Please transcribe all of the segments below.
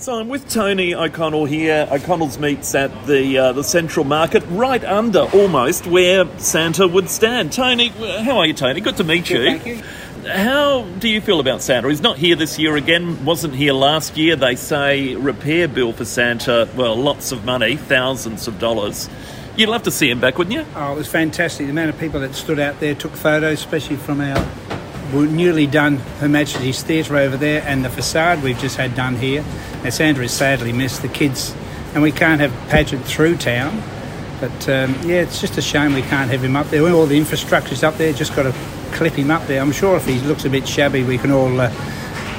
So I'm with Tony O'Connell here. O'Connell's meets at the uh, the Central Market, right under almost where Santa would stand. Tony, how are you, Tony? Good to meet Good, you. thank you. How do you feel about Santa? He's not here this year again. Wasn't here last year. They say repair bill for Santa. Well, lots of money, thousands of dollars. You'd love to see him back, wouldn't you? Oh, it was fantastic. The amount of people that stood out there took photos, especially from our newly done Her Majesty's Theatre over there and the facade we've just had done here. Now, Santa is sadly missed. The kids, and we can't have pageant through town. But um, yeah, it's just a shame we can't have him up there. All the infrastructure's up there, just got to clip him up there. I'm sure if he looks a bit shabby, we can all uh,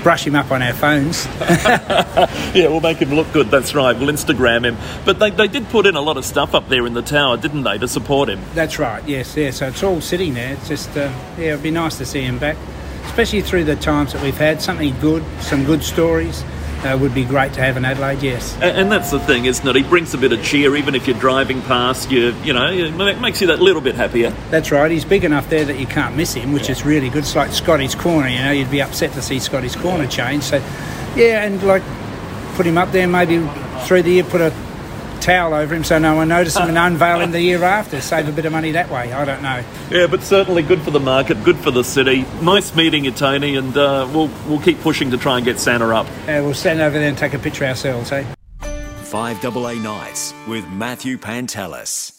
brush him up on our phones. Yeah, we'll make him look good. That's right. We'll Instagram him. But they, they did put in a lot of stuff up there in the tower, didn't they, to support him? That's right, yes, yeah. So it's all sitting there. It's just, uh, yeah, it'd be nice to see him back, especially through the times that we've had. Something good, some good stories uh, would be great to have in Adelaide, yes. And that's the thing, isn't it? He brings a bit of cheer, even if you're driving past. You, you know, it makes you that little bit happier. That's right, he's big enough there that you can't miss him, which is really good. It's like Scotty's Corner, you know, you'd be upset to see Scotty's Corner change. So, yeah, and like put him up there, maybe through the year put a towel over him so no one notices him and unveil him the year after. Save a bit of money that way, I don't know. Yeah, but certainly good for the market, good for the city. Nice meeting you, Tony, and uh, we'll we'll keep pushing to try and get Santa up. Uh, we'll stand over there and take a picture ourselves, eh? 5AA Nights with Matthew Pantelis.